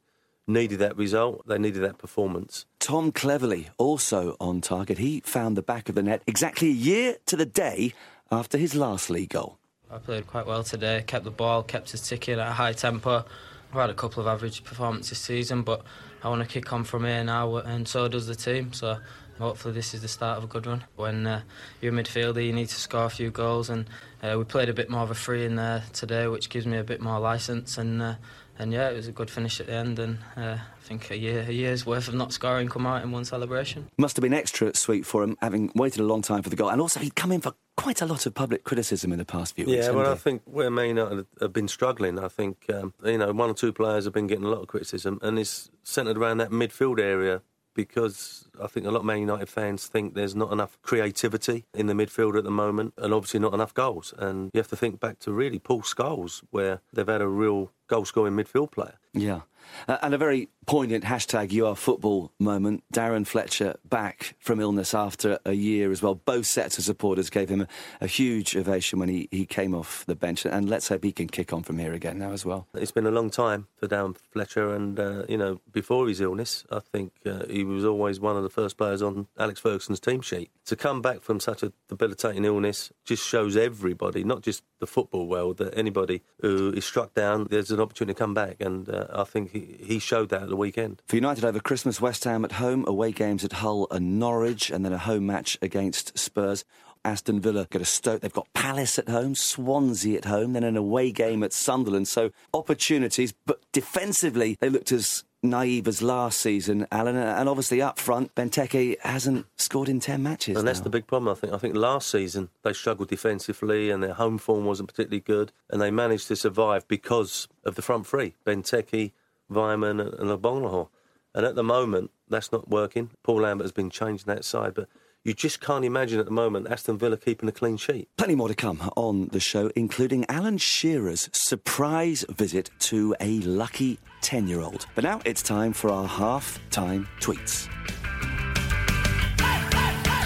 needed that result. They needed that performance. Tom Cleverley, also on target. He found the back of the net exactly a year to the day after his last league goal. I played quite well today, kept the ball, kept us ticking at a high tempo. I've had a couple of average performances this season, but I want to kick on from here now, and so does the team. So hopefully this is the start of a good one. When uh, you're a midfielder, you need to score a few goals, and uh, we played a bit more of a free in there today, which gives me a bit more licence. And uh, and yeah, it was a good finish at the end, and uh, I think a year a year's worth of not scoring come out in one celebration. Must have been extra sweet for him, having waited a long time for the goal, and also he'd come in for quite a lot of public criticism in the past few weeks. Yeah, well, I think where Man United have been struggling, I think um, you know one or two players have been getting a lot of criticism, and it's centred around that midfield area because I think a lot of Man United fans think there's not enough creativity in the midfield at the moment, and obviously not enough goals. And you have to think back to really Paul Scholes, where they've had a real goal scoring midfield player. Yeah. Uh, and a very poignant hashtag you are football moment. Darren Fletcher back from illness after a year as well. Both sets of supporters gave him a, a, huge ovation when he, he came off the bench. And let's hope he can kick on from here again now as well. It's been a long time for Darren Fletcher. And, uh, you know, before his illness, I think uh, he was always one of the first players on Alex Ferguson's team sheet. To come back from such a debilitating illness just shows everybody, not just the football world, that anybody who is struck down, there's an opportunity to come back. And uh, I think he, showed that at the weekend. For United over Christmas, West Ham at home, away games at Hull and Norwich, and then a home match against Spurs. Aston Villa go to Stoke. They've got Palace at home, Swansea at home, then an away game at Sunderland. So opportunities, but defensively they looked as naive as last season, Alan. And obviously up front, Benteke hasn't scored in ten matches. And that's the big problem. I think. I think last season they struggled defensively, and their home form wasn't particularly good, and they managed to survive because of the front three: Benteke, Weimann, and Agbonlahor. And at the moment, that's not working. Paul Lambert has been changing that side, but you just can't imagine at the moment Aston Villa keeping a clean sheet. Plenty more to come on the show, including Alan Shearer's surprise visit to a lucky 10 year old. But now it's time for our half time tweets.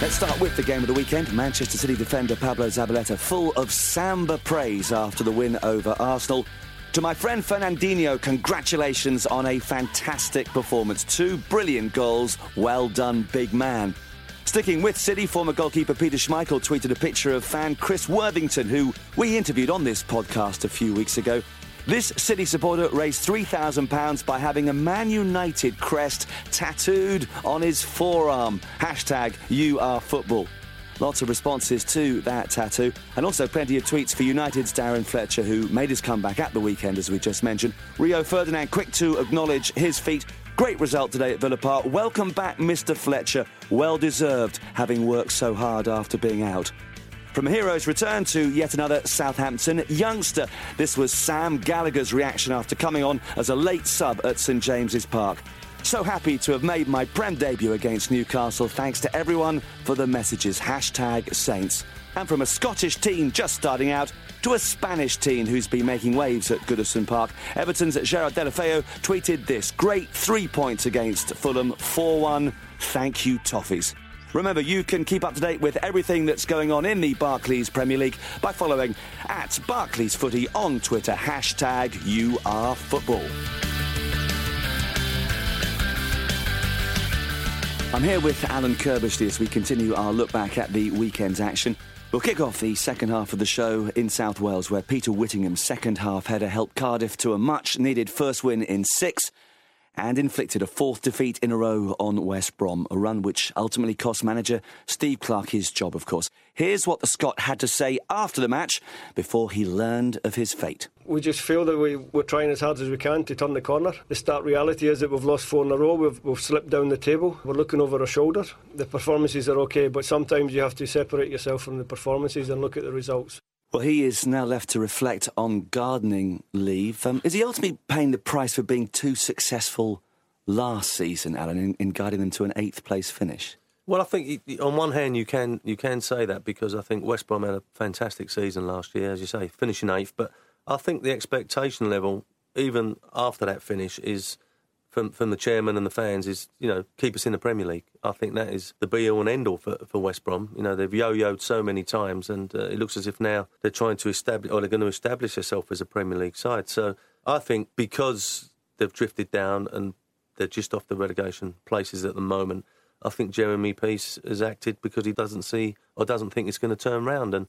Let's start with the game of the weekend. Manchester City defender Pablo Zabaleta full of samba praise after the win over Arsenal. To my friend Fernandinho, congratulations on a fantastic performance. Two brilliant goals. Well done, big man. Sticking with City, former goalkeeper Peter Schmeichel tweeted a picture of fan Chris Worthington, who we interviewed on this podcast a few weeks ago. This City supporter raised £3,000 by having a Man United crest tattooed on his forearm. Hashtag you are football. Lots of responses to that tattoo, and also plenty of tweets for United's Darren Fletcher, who made his comeback at the weekend, as we just mentioned. Rio Ferdinand, quick to acknowledge his feat. Great result today at Villa Park. Welcome back, Mr. Fletcher. Well deserved, having worked so hard after being out. From Heroes return to yet another Southampton youngster. This was Sam Gallagher's reaction after coming on as a late sub at St James's Park. So happy to have made my Prem debut against Newcastle. Thanks to everyone for the messages. Hashtag Saints. And from a Scottish team just starting out to a Spanish team who's been making waves at Goodison Park, Everton's Gerard Deulofeu tweeted this great three points against Fulham 4 1. Thank you, Toffees. Remember, you can keep up to date with everything that's going on in the Barclays Premier League by following at Barclays Footy on Twitter, hashtag URFootball. I'm here with Alan Curbishley as we continue our look back at the weekend's action. We'll kick off the second half of the show in South Wales, where Peter Whittingham's second half header helped Cardiff to a much needed first win in six and inflicted a fourth defeat in a row on West Brom, a run which ultimately cost manager Steve Clarke his job, of course. Here's what the Scot had to say after the match before he learned of his fate. We just feel that we, we're trying as hard as we can to turn the corner. The start reality is that we've lost four in a row, we've, we've slipped down the table, we're looking over our shoulder. The performances are okay, but sometimes you have to separate yourself from the performances and look at the results. Well, he is now left to reflect on gardening leave. Um, is he ultimately paying the price for being too successful last season, Alan, in, in guiding them to an eighth place finish? Well, I think on one hand you can you can say that because I think West Brom had a fantastic season last year, as you say, finishing eighth. But I think the expectation level, even after that finish, is from from the chairman and the fans is you know keep us in the Premier League. I think that is the be all and end all for, for West Brom. You know they've yo-yoed so many times, and uh, it looks as if now they're trying to establish or they're going to establish themselves as a Premier League side. So I think because they've drifted down and they're just off the relegation places at the moment. I think Jeremy Peace has acted because he doesn't see or doesn't think it's going to turn round and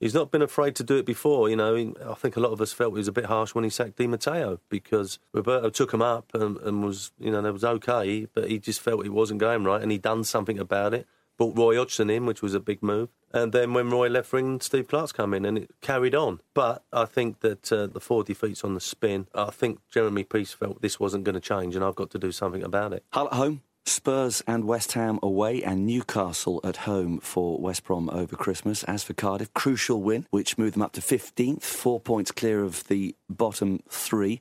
he's not been afraid to do it before. You know, I think a lot of us felt he was a bit harsh when he sacked Di Matteo because Roberto took him up and, and was, you know, that was okay, but he just felt it wasn't going right and he done something about it. Brought Roy Hodgson in, which was a big move. And then when Roy left ring, Steve Clarke's come in and it carried on. But I think that uh, the four defeats on the spin, I think Jeremy Peace felt this wasn't going to change and I've got to do something about it. Hull at home, Spurs and West Ham away, and Newcastle at home for West Brom over Christmas. As for Cardiff, crucial win, which moved them up to 15th, four points clear of the bottom three.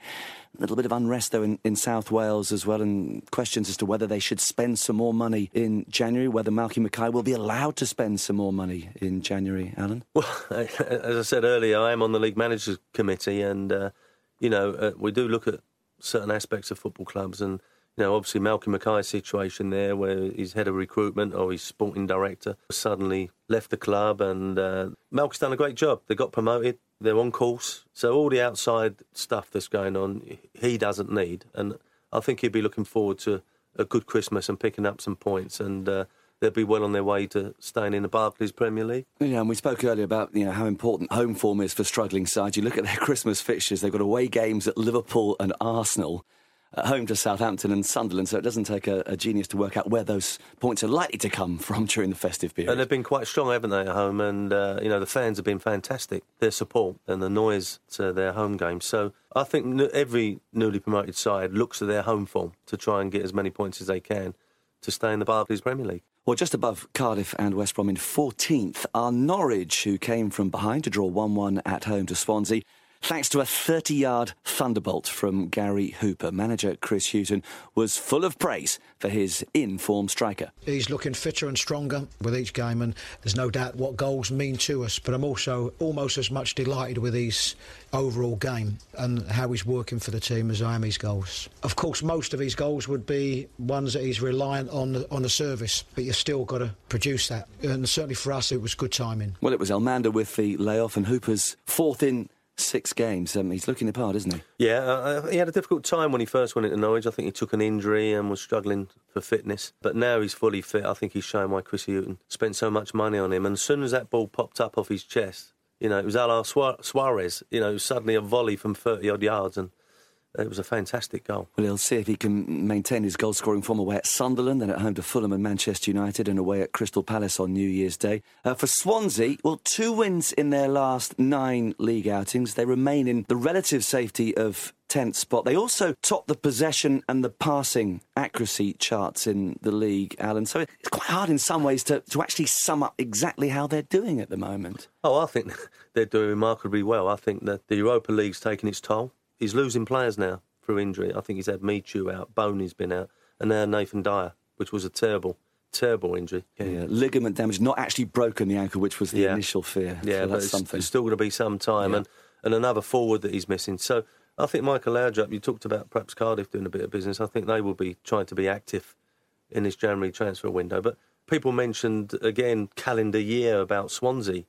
A little bit of unrest, though, in, in South Wales as well, and questions as to whether they should spend some more money in January, whether Malky Mackay will be allowed to spend some more money in January, Alan? Well, as I said earlier, I am on the League Managers Committee, and. Uh, you know, uh, we do look at certain aspects of football clubs and know, obviously Malcolm Mackay's situation there, where he's head of recruitment or he's sporting director, suddenly left the club, and uh, Malcolm's done a great job. They got promoted, they're on course. So all the outside stuff that's going on, he doesn't need, and I think he'd be looking forward to a good Christmas and picking up some points and. Uh, they'll be well on their way to staying in the Barclays Premier League. Yeah, and we spoke earlier about you know how important home form is for struggling sides. You look at their Christmas fixtures; they've got away games at Liverpool and Arsenal at home to Southampton and Sunderland, so it doesn't take a, a, genius to work out where those points are likely to come from during the festive period. And they've been quite strong, haven't they, at home? And, uh, you know, the fans have been fantastic, their support and the noise to their home games. So I think every newly promoted side looks to their home form to try and get as many points as they can to stay in the Barclays Premier League. Well, just above Cardiff and West Brom in 14th are Norwich, who came from behind to draw 1 1 at home to Swansea thanks to a 30 yard thunderbolt from Gary Hooper. Manager Chris Hughton was full of praise for his in form striker. He's looking fitter and stronger with each game, and there's no doubt what goals mean to us. But I'm also almost as much delighted with his overall game and how he's working for the team as I am his goals. Of course, most of his goals would be ones that he's reliant on on the service, but you've still got to produce that. And certainly for us, it was good timing. Well, it was Elmander with the layoff and Hooper's fourth in six games. Um, he's looking the part, isn't he? Yeah, uh, uh, he had a difficult time when he first went into Norwich. I think he took an injury and was struggling for fitness. But now he's fully fit. I think he's shown why Chris Hughton spent so much money on him. And as soon as that ball popped up off his chest, you know, it was a la Suarez. You know, suddenly a volley from 30 odd yards and it was a fantastic goal. Well, he'll see if he can maintain his goal scoring form away at Sunderland, then at home to Fulham and Manchester United, and away at Crystal Palace on New Year's Day. Uh, for Swansea, well, two wins in their last nine league outings. They remain in the relative safety of 10th spot. They also top the possession and the passing accuracy charts in the league, Alan. So it's quite hard in some ways to, to actually sum up exactly how they're doing at the moment. Oh, I think they're doing remarkably well. I think that the Europa League's taking its toll he's losing players now through injury. I think he's had Michu out, Bony's been out, and now Nathan Dyer, which was a terrible, terrible injury. Yeah, yeah. ligament damage, not actually broken the ankle, which was the yeah. initial fear. Yeah, so but it's, something. it's still going to be some time, yeah. and and another forward that he's missing. So I think Michael Laudrup, you talked about perhaps Cardiff doing a bit of business. I think they will be trying to be active in this January transfer window. But people mentioned again calendar year about Swansea,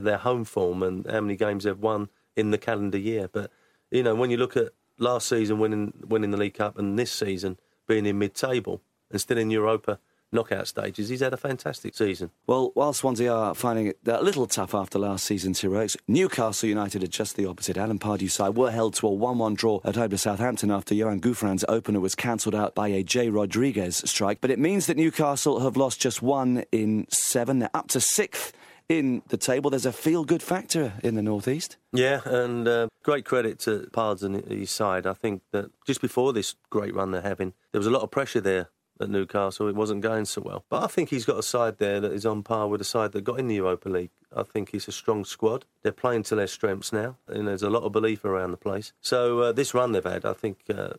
their home form, and how many games they've won in the calendar year, but you know, when you look at last season winning winning the League Cup and this season being in mid-table and still in Europa knockout stages, he's had a fantastic season. Well, while Swansea are finding it a little tough after last season's heroics, Newcastle United are just the opposite. Alan Pardew's side were held to a 1-1 draw at home to Southampton after Yoan Gouffran's opener was cancelled out by a Jay Rodriguez strike. But it means that Newcastle have lost just one in seven. They're up to sixth in the table. There's a feel good factor in the Northeast. Yeah, and uh, great credit to Pards and his side. I think that just before this great run they're having, there was a lot of pressure there at Newcastle. It wasn't going so well. But I think he's got a side there that is on par with a side that got in the Europa League. I think it's a strong squad. They're playing to their strengths now, and there's a lot of belief around the place. So uh, this run they've had, I think, uh,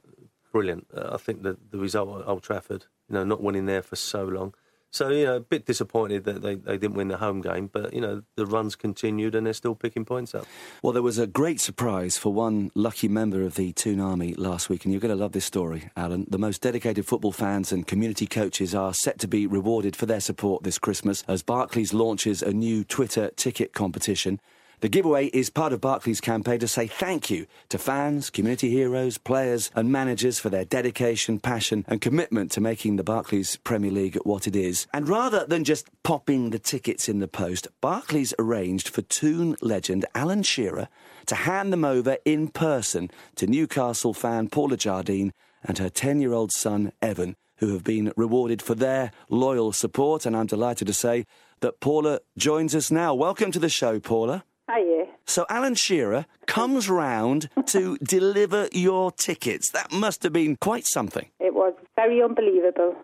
brilliant. Uh, I think that the result at Old Trafford, you know, not winning there for so long, so, you know, a bit disappointed that they, they didn't win the home game, but, you know, the runs continued and they're still picking points up. Well, there was a great surprise for one lucky member of the Toon Army last week, and you're going to love this story, Alan. The most dedicated football fans and community coaches are set to be rewarded for their support this Christmas as Barclays launches a new Twitter ticket competition. The giveaway is part of Barclays' campaign to say thank you to fans, community heroes, players, and managers for their dedication, passion, and commitment to making the Barclays Premier League what it is. And rather than just popping the tickets in the post, Barclays arranged for Toon legend Alan Shearer to hand them over in person to Newcastle fan Paula Jardine and her 10 year old son Evan, who have been rewarded for their loyal support. And I'm delighted to say that Paula joins us now. Welcome to the show, Paula. Hiya. So Alan Shearer comes round to deliver your tickets. That must have been quite something. It was very unbelievable.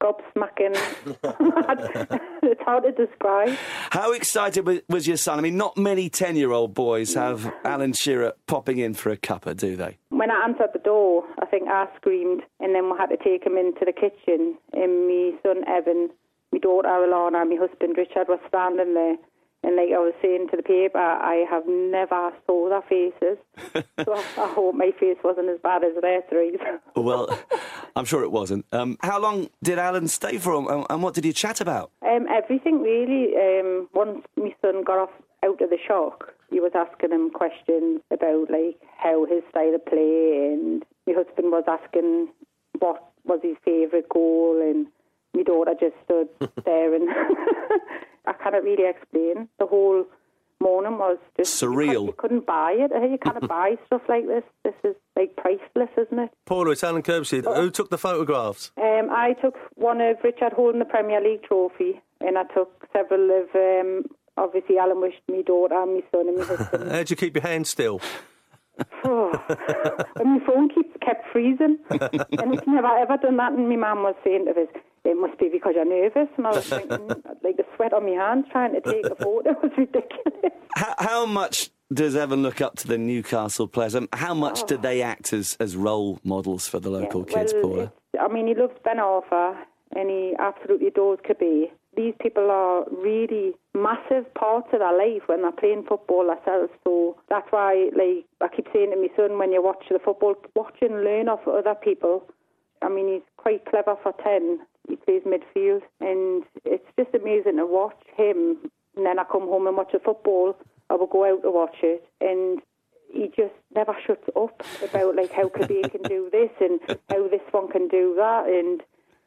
Gobsmacking. it's hard to describe. How excited was your son? I mean, not many 10 year old boys have Alan Shearer popping in for a cuppa, do they? When I answered the door, I think I screamed, and then we had to take him into the kitchen. And my son Evan, my daughter Alana, and my husband Richard were standing there And like I was saying to the paper, I have never saw their faces. so I, I hope my face wasn't as bad as their threes. well, I'm sure it wasn't. Um, how long did Alan stay for, and, and what did you chat about? Um, everything really. Um, once my son got off out of the shock, he was asking him questions about like how his style of play, and my husband was asking what was his favourite goal, and my daughter just stood there, and I cannot really explain. The whole morning was just surreal. You couldn't buy it. You can't buy stuff like this. This is like priceless, isn't it? Paula, it's Alan Curbishley. Who took the photographs? Um, I took one of Richard holding the Premier League trophy, and I took several of. Um, obviously, Alan wished me daughter, and my son, and my husband. How'd you keep your hands still? oh. and my phone keeps kept freezing, and it's never ever done that. And my mum was saying to us, "It must be because you're nervous." And I was thinking, like the sweat on my hands trying to take a photo It was ridiculous. How, how much does Evan look up to the Newcastle players? Um, how much Oh. do they act as, as role models for the local kids, well, Paula? I mean, he loves Ben Arfa, and he absolutely adores Kirby. These people are really massive parts of their life when they're playing football themselves. So that's why, like, I keep saying to my son, when you watch the football, watch and learn off other people. I mean, he's quite clever for 10. He plays midfield, and it's just amazing to watch him. And then I come home and watch the football. I will go out to watch it, and he just never shuts up about like how Kirby can do this and how this one can do that, and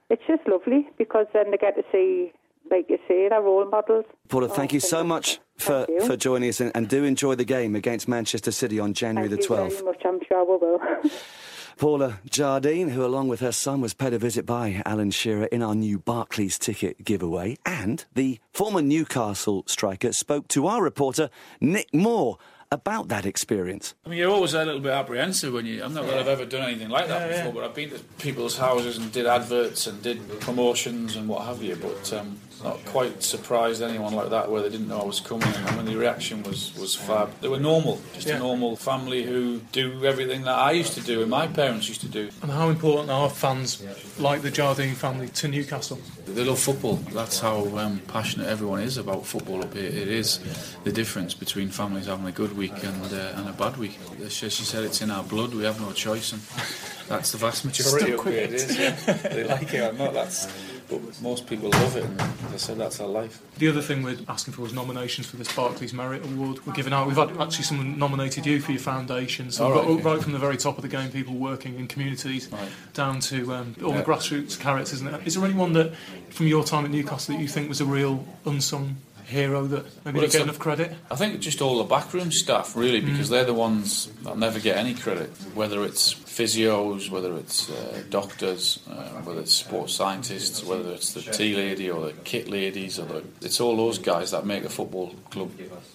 it's just lovely because then they get to see, like you say, their role models. Paula, oh, thank you so much for, for joining us and, and do enjoy the game against Manchester City on January Thank the you 12th. very much. I'm sure we will. Paula Jardine, who along with her son was paid a visit by Alan Shearer in our new Barclays ticket giveaway, and the former Newcastle striker spoke to our reporter Nick Moore about that experience. I mean, you're always a little bit apprehensive when you. I'm not that I've ever done anything like that before, but I've been to people's houses and did adverts and did promotions and what have you. But um, not quite surprised anyone like that where they didn't know I was coming. And I mean, the reaction was was fab. They were normal, just Yeah. a normal family who do everything that I used to do and my parents used to do. And how important are fans like the Jardine family to Newcastle? They love football. That's how um, passionate everyone is about football up here. It is the difference between families having a good week and, uh, and a bad week. As she said, it's in our blood. We have no choice, and that's the vast majority Stuck up with. It it. is. Yeah. they like it or not. That's. But most people love it, and as I said, that's our life. The other thing we're asking for is nominations for this Barclays Merit Award. We're giving out. We've had actually someone nominated you for your foundation. So right, got okay. right from the very top of the game, people working in communities, down to um, all Yeah. the grassroots characters. Isn't it? Is there anyone that, from your time at Newcastle, that you think was a real unsung hero that maybe Well, didn't get enough credit? I think just all the backroom staff, really, because Mm. they're the ones that never get any credit. Whether it's physios, whether it's uh, doctors, uh, whether it's sports scientists, whether it's the tea lady or the kit ladies, or the, it's all those guys that make a football club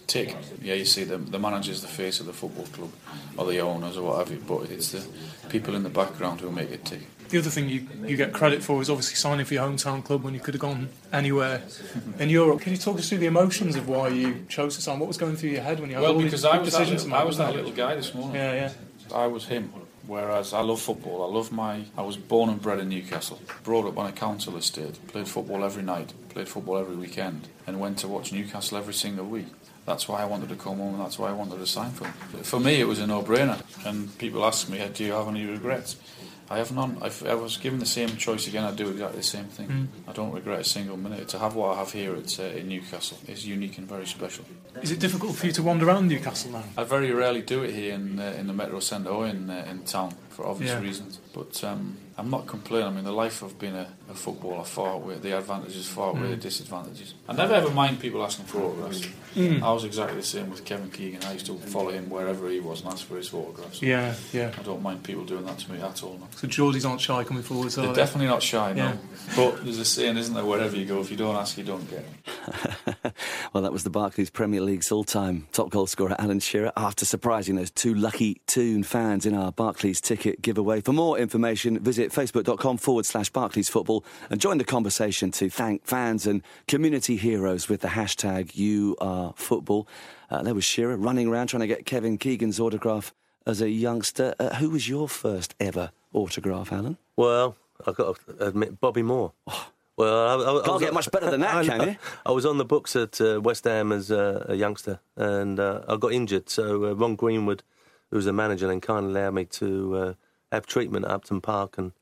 tick. Yeah, you see the, the manager's the face of the football club, or the owners, or what have you, but it's the people in the background who make it tick. The other thing you, you get credit for is obviously signing for your hometown club when you could have gone anywhere in Europe. Can you talk us through the emotions of why you chose to sign? What was going through your head when you had Well, all because these I big was decisions little, to make? I was that little guy this morning. Yeah, yeah. I was him. Whereas I love football. I love my. I was born and bred in Newcastle. Brought up on a council estate. Played football every night. Played football every weekend. And went to watch Newcastle every single week. That's why I wanted to come home. and That's why I wanted to sign for him. For me, it was a no-brainer. And people ask me, "Do you have any regrets?" I have none. If I was given the same choice again, I'd do exactly the same thing. Mm. I don't regret a single minute. To have what I have here at, uh, in Newcastle is unique and very special. Is it difficult for you to wander around Newcastle now? I very rarely do it here in uh, in the Metro Centre or in uh, in town for obvious Yeah. reasons. But um, I'm not complaining. I mean, the life of being a, a footballer far outweigh the advantages, far outweigh the Mm. disadvantages. I never ever mind people asking for autographs. Mm. I was exactly the same with Kevin Keegan. I used to follow him wherever he was and ask for his autographs. Yeah, yeah. I don't mind people doing that to me at all. No. So Geordies aren't shy coming forward, so They're definitely not shy, no. Yeah. But there's a saying, isn't there? Wherever you go, if you don't ask, you don't get. Well, that was the Barclays Premier League's all-time top goal scorer Alan Shearer after surprising those two lucky Toon fans in our Barclays ticket giveaway. For more information, visit facebook.com forward slash Barclays Football and join the conversation to thank fans and community heroes with the hashtag You Are Football. Uh, there was Shearer running around trying to get Kevin Keegan's autograph as a youngster. Uh, who was your first ever autograph, Alan? Well, I've got to admit, Bobby Moore. Well, I, I, I Can't was- get much better than that, I can you? I was on the books at uh, West Ham as a, a youngster, and uh, I got injured. So uh, Ron Greenwood, who was the manager, then kindly allowed me to uh, have treatment at Upton Park. And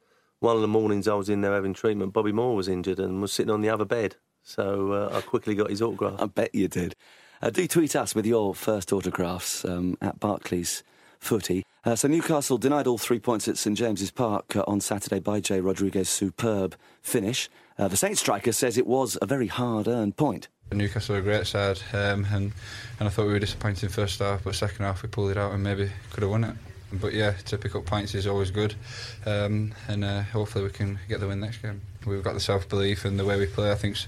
one of the mornings I was in there having treatment, Bobby Moore was injured and was sitting on the other bed. So uh, I quickly got his autograph. I bet you did. Uh, do tweet us with your first autographs um, at Barclays Footy. Uh, so Newcastle denied all three points at St James's Park uh, on Saturday by Jay Rodriguez's superb finish. Uh, the Saints striker says it was a very hard-earned point. Newcastle were a great side, um, and and I thought we were disappointed in first half, but second half we pulled it out and maybe could have won it. But yeah, to pick up points is always good, um, and uh, hopefully we can get the win next game. We've got the self belief and the way we play. I think's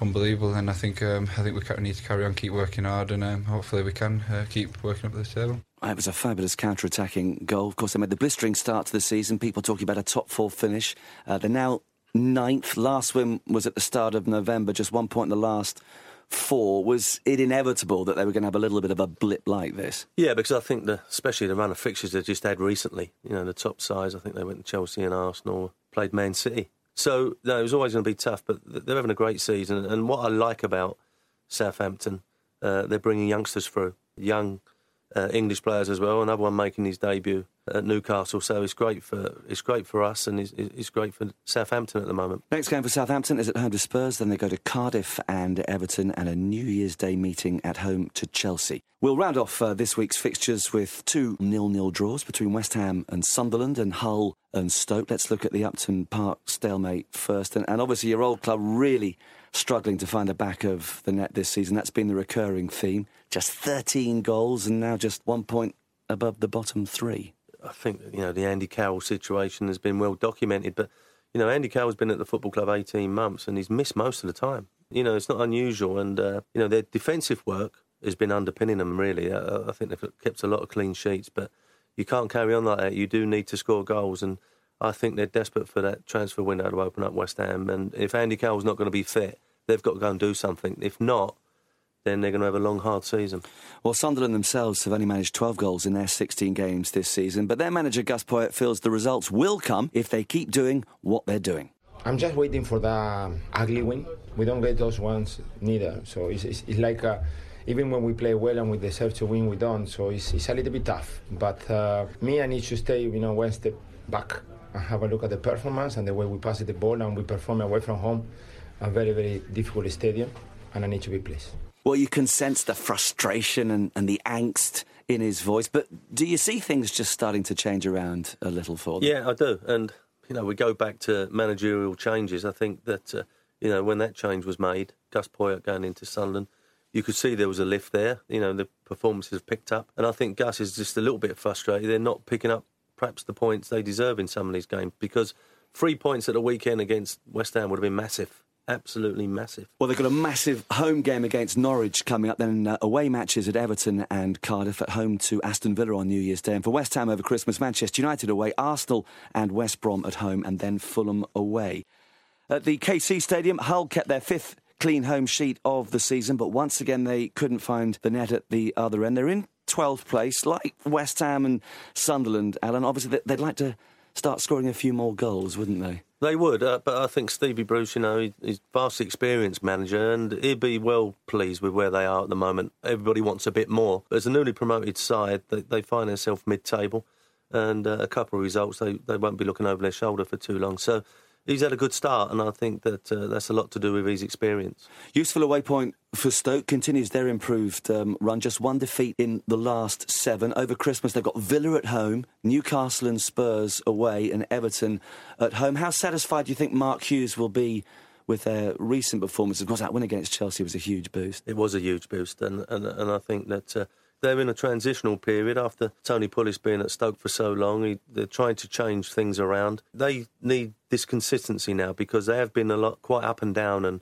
unbelievable, and I think um, I think we need to carry on, keep working hard, and um, hopefully we can uh, keep working up this table. It was a fabulous counter-attacking goal. Of course, they made the blistering start to the season. People talking about a top four finish. Uh, they're now ninth. Last win was at the start of November, just one point in the last four. Was it inevitable that they were going to have a little bit of a blip like this? Yeah, because I think the, especially the run of fixtures they've just had recently, you know, the top sides, I think they went to Chelsea and Arsenal, played Man City. So, no, it was always going to be tough, but they're having a great season. And what I like about Southampton, uh, they're bringing youngsters through, young uh, English players as well. Another one making his debut at Newcastle. So it's great for it's great for us, and it's, it's great for Southampton at the moment. Next game for Southampton is at home to Spurs, then they go to Cardiff and Everton, and a New Year's Day meeting at home to Chelsea. We'll round off uh, this week's fixtures with two nil-nil draws between West Ham and Sunderland and Hull and Stoke. Let's look at the Upton Park stalemate first, and, and obviously your old club really struggling to find the back of the net this season. That's been the recurring theme. Just 13 goals and now just one point above the bottom three. I think you know the Andy Carroll situation has been well documented, but you know Andy Carroll's been at the football club 18 months and he's missed most of the time. You know it's not unusual, and uh, you know their defensive work has been underpinning them really. Uh, I think they've kept a lot of clean sheets, but you can't carry on like that. You do need to score goals, and I think they're desperate for that transfer window to open up West Ham. And if Andy Carroll's not going to be fit, they've got to go and do something. If not, then they're going to have a long, hard season. Well, Sunderland themselves have only managed 12 goals in their 16 games this season, but their manager Gus Poyet feels the results will come if they keep doing what they're doing. I'm just waiting for the ugly win. We don't get those ones neither. So it's, it's, it's like uh, even when we play well and we deserve to win, we don't. So it's, it's a little bit tough. But uh, me, I need to stay, you know, one step back and have a look at the performance and the way we pass the ball and we perform away from home. A very, very difficult stadium, and I need to be pleased. Well, you can sense the frustration and, and the angst in his voice, but do you see things just starting to change around a little for them? Yeah, I do. And, you know, we go back to managerial changes. I think that, uh, you know, when that change was made, Gus Poyet going into Sunderland, you could see there was a lift there. You know, the performances have picked up. And I think Gus is just a little bit frustrated. They're not picking up perhaps the points they deserve in some of these games because three points at the weekend against West Ham would have been massive. Absolutely massive. Well, they've got a massive home game against Norwich coming up, then uh, away matches at Everton and Cardiff at home to Aston Villa on New Year's Day. And for West Ham over Christmas, Manchester United away, Arsenal and West Brom at home, and then Fulham away. At the KC Stadium, Hull kept their fifth clean home sheet of the season, but once again they couldn't find the net at the other end. They're in 12th place, like West Ham and Sunderland, Alan. Obviously, they- they'd like to start scoring a few more goals, wouldn't they? They would, uh, but I think Stevie Bruce, you know, he- he's vastly experienced manager, and he'd be well pleased with where they are at the moment. Everybody wants a bit more. As a newly promoted side, they, they find themselves mid-table, and uh, a couple of results, they, they won't be looking over their shoulder for too long. So he's had a good start, and I think that uh, that's a lot to do with his experience. Useful away point for Stoke continues their improved um, run. Just one defeat in the last seven. Over Christmas, they've got Villa at home, Newcastle and Spurs away, and Everton at home. How satisfied do you think Mark Hughes will be with their recent performance? Of course, that win against Chelsea was a huge boost. It was a huge boost, and and, and I think that. Uh, they're in a transitional period after Tony Pulis being at Stoke for so long. He, they're trying to change things around. They need this consistency now because they have been a lot quite up and down. And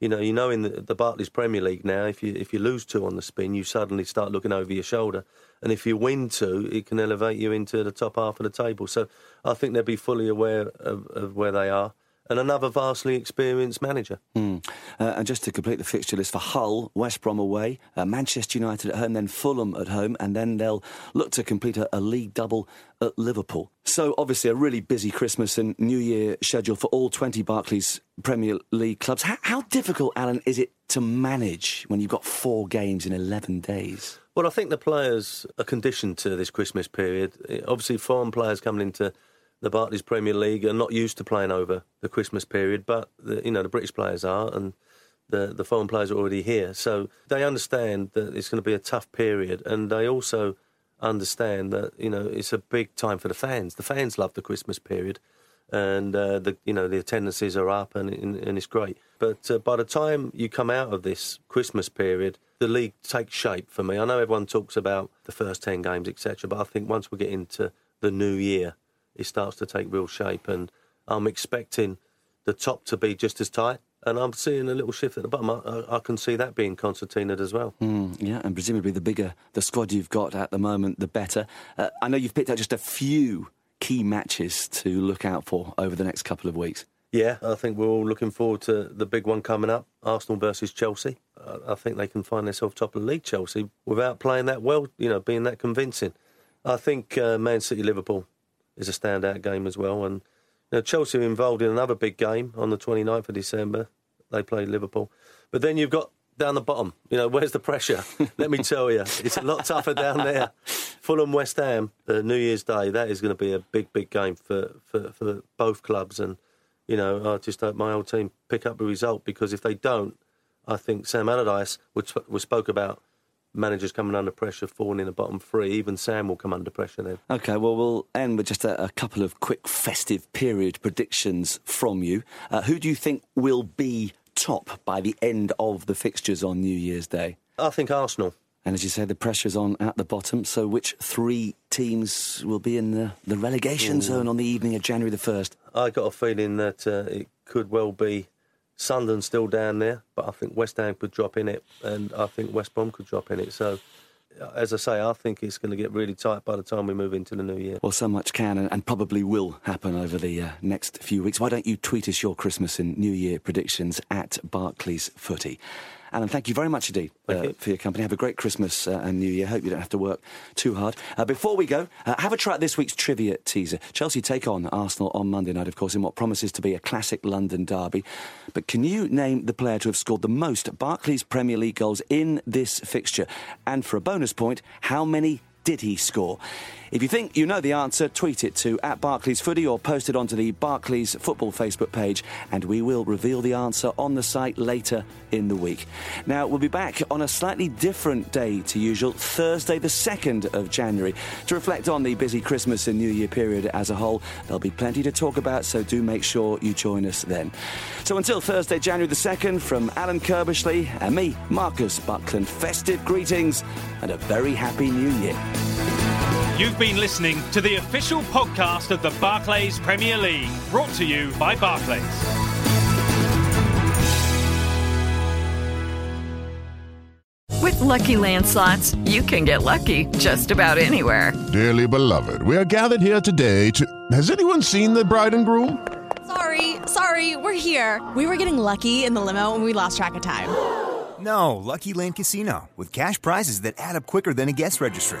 you know, you know, in the, the Barclays Premier League now, if you if you lose two on the spin, you suddenly start looking over your shoulder. And if you win two, it can elevate you into the top half of the table. So I think they'll be fully aware of, of where they are. And another vastly experienced manager. Mm. Uh, and just to complete the fixture list for Hull, West Brom away, uh, Manchester United at home, then Fulham at home, and then they'll look to complete a, a, league double at Liverpool. So obviously a really busy Christmas and New Year schedule for all 20 Barclays Premier League clubs. How, how difficult, Alan, is it to manage when you've got four games in 11 days? Well, I think the players are conditioned to this Christmas period. Obviously, foreign players coming into the Barclays Premier League are not used to playing over the Christmas period, but the, you know the British players are, and the the foreign players are already here, so they understand that it's going to be a tough period, and they also understand that you know it's a big time for the fans. The fans love the Christmas period, and uh, the you know the attendances are up, and and it's great. But uh, by the time you come out of this Christmas period, the league takes shape for me. I know everyone talks about the first ten games, etc., but I think once we get into the new year it starts to take real shape. And I'm expecting the top to be just as tight. And I'm seeing a little shift at the bottom. I, I can see that being concertinaed as well. Mm, yeah, and presumably the bigger the squad you've got at the moment, the better. Uh, I know you've picked out just a few key matches to look out for over the next couple of weeks. Yeah, I think we're all looking forward to the big one coming up Arsenal versus Chelsea. I think they can find themselves top of the league, Chelsea, without playing that well, you know, being that convincing. I think uh, Man City Liverpool is a standout game as well. And you know, Chelsea are involved in another big game on the 29th of December. They play Liverpool. But then you've got down the bottom, you know, where's the pressure? Let me tell you, it's a lot tougher down there. Fulham West Ham, uh, New Year's Day, that is going to be a big, big game for, for, for both clubs. And, you know, I just hope my old team pick up a result because if they don't, I think Sam Allardyce, which we spoke about managers coming under pressure, falling in the bottom three. Even Sam will come under pressure then. Okay, well, we'll end with just a, a couple of quick festive period predictions from you. Uh, who do you think will be top by the end of the fixtures on New Year's Day? I think Arsenal. And as you say, the pressure's on at the bottom. So, which three teams will be in the, the relegation Ooh. zone on the evening of January the 1st? I got a feeling that uh, it could well be Sunderland's still down there, but I think West Ham could drop in it, and I think West Brom could drop in it. So, as I say, I think it's going to get really tight by the time we move into the new year. Well, so much can and, and probably will happen over the uh, next few weeks. Why don't you tweet us your Christmas and New Year predictions at Barclays Footy? Alan, thank you very much indeed uh, you. for your company. Have a great Christmas uh, and New Year. Hope you don't have to work too hard. Uh, before we go, uh, have a try at this week's trivia teaser. Chelsea take on Arsenal on Monday night, of course, in what promises to be a classic London derby. But can you name the player to have scored the most Barclays Premier League goals in this fixture? And for a bonus point, how many did he score? If you think you know the answer, tweet it to at Barclays Footy or post it onto the Barclays Football Facebook page, and we will reveal the answer on the site later in the week. Now, we'll be back on a slightly different day to usual, Thursday, the 2nd of January, to reflect on the busy Christmas and New Year period as a whole. There'll be plenty to talk about, so do make sure you join us then. So until Thursday, January the 2nd, from Alan Curbishley and me, Marcus Buckland, festive greetings and a very happy New Year. You've been listening to the official podcast of the Barclays Premier League, brought to you by Barclays. With Lucky Land Slots, you can get lucky just about anywhere. Dearly beloved, we are gathered here today to. Has anyone seen the bride and groom? Sorry, sorry, we're here. We were getting lucky in the limo and we lost track of time. No, Lucky Land Casino, with cash prizes that add up quicker than a guest registry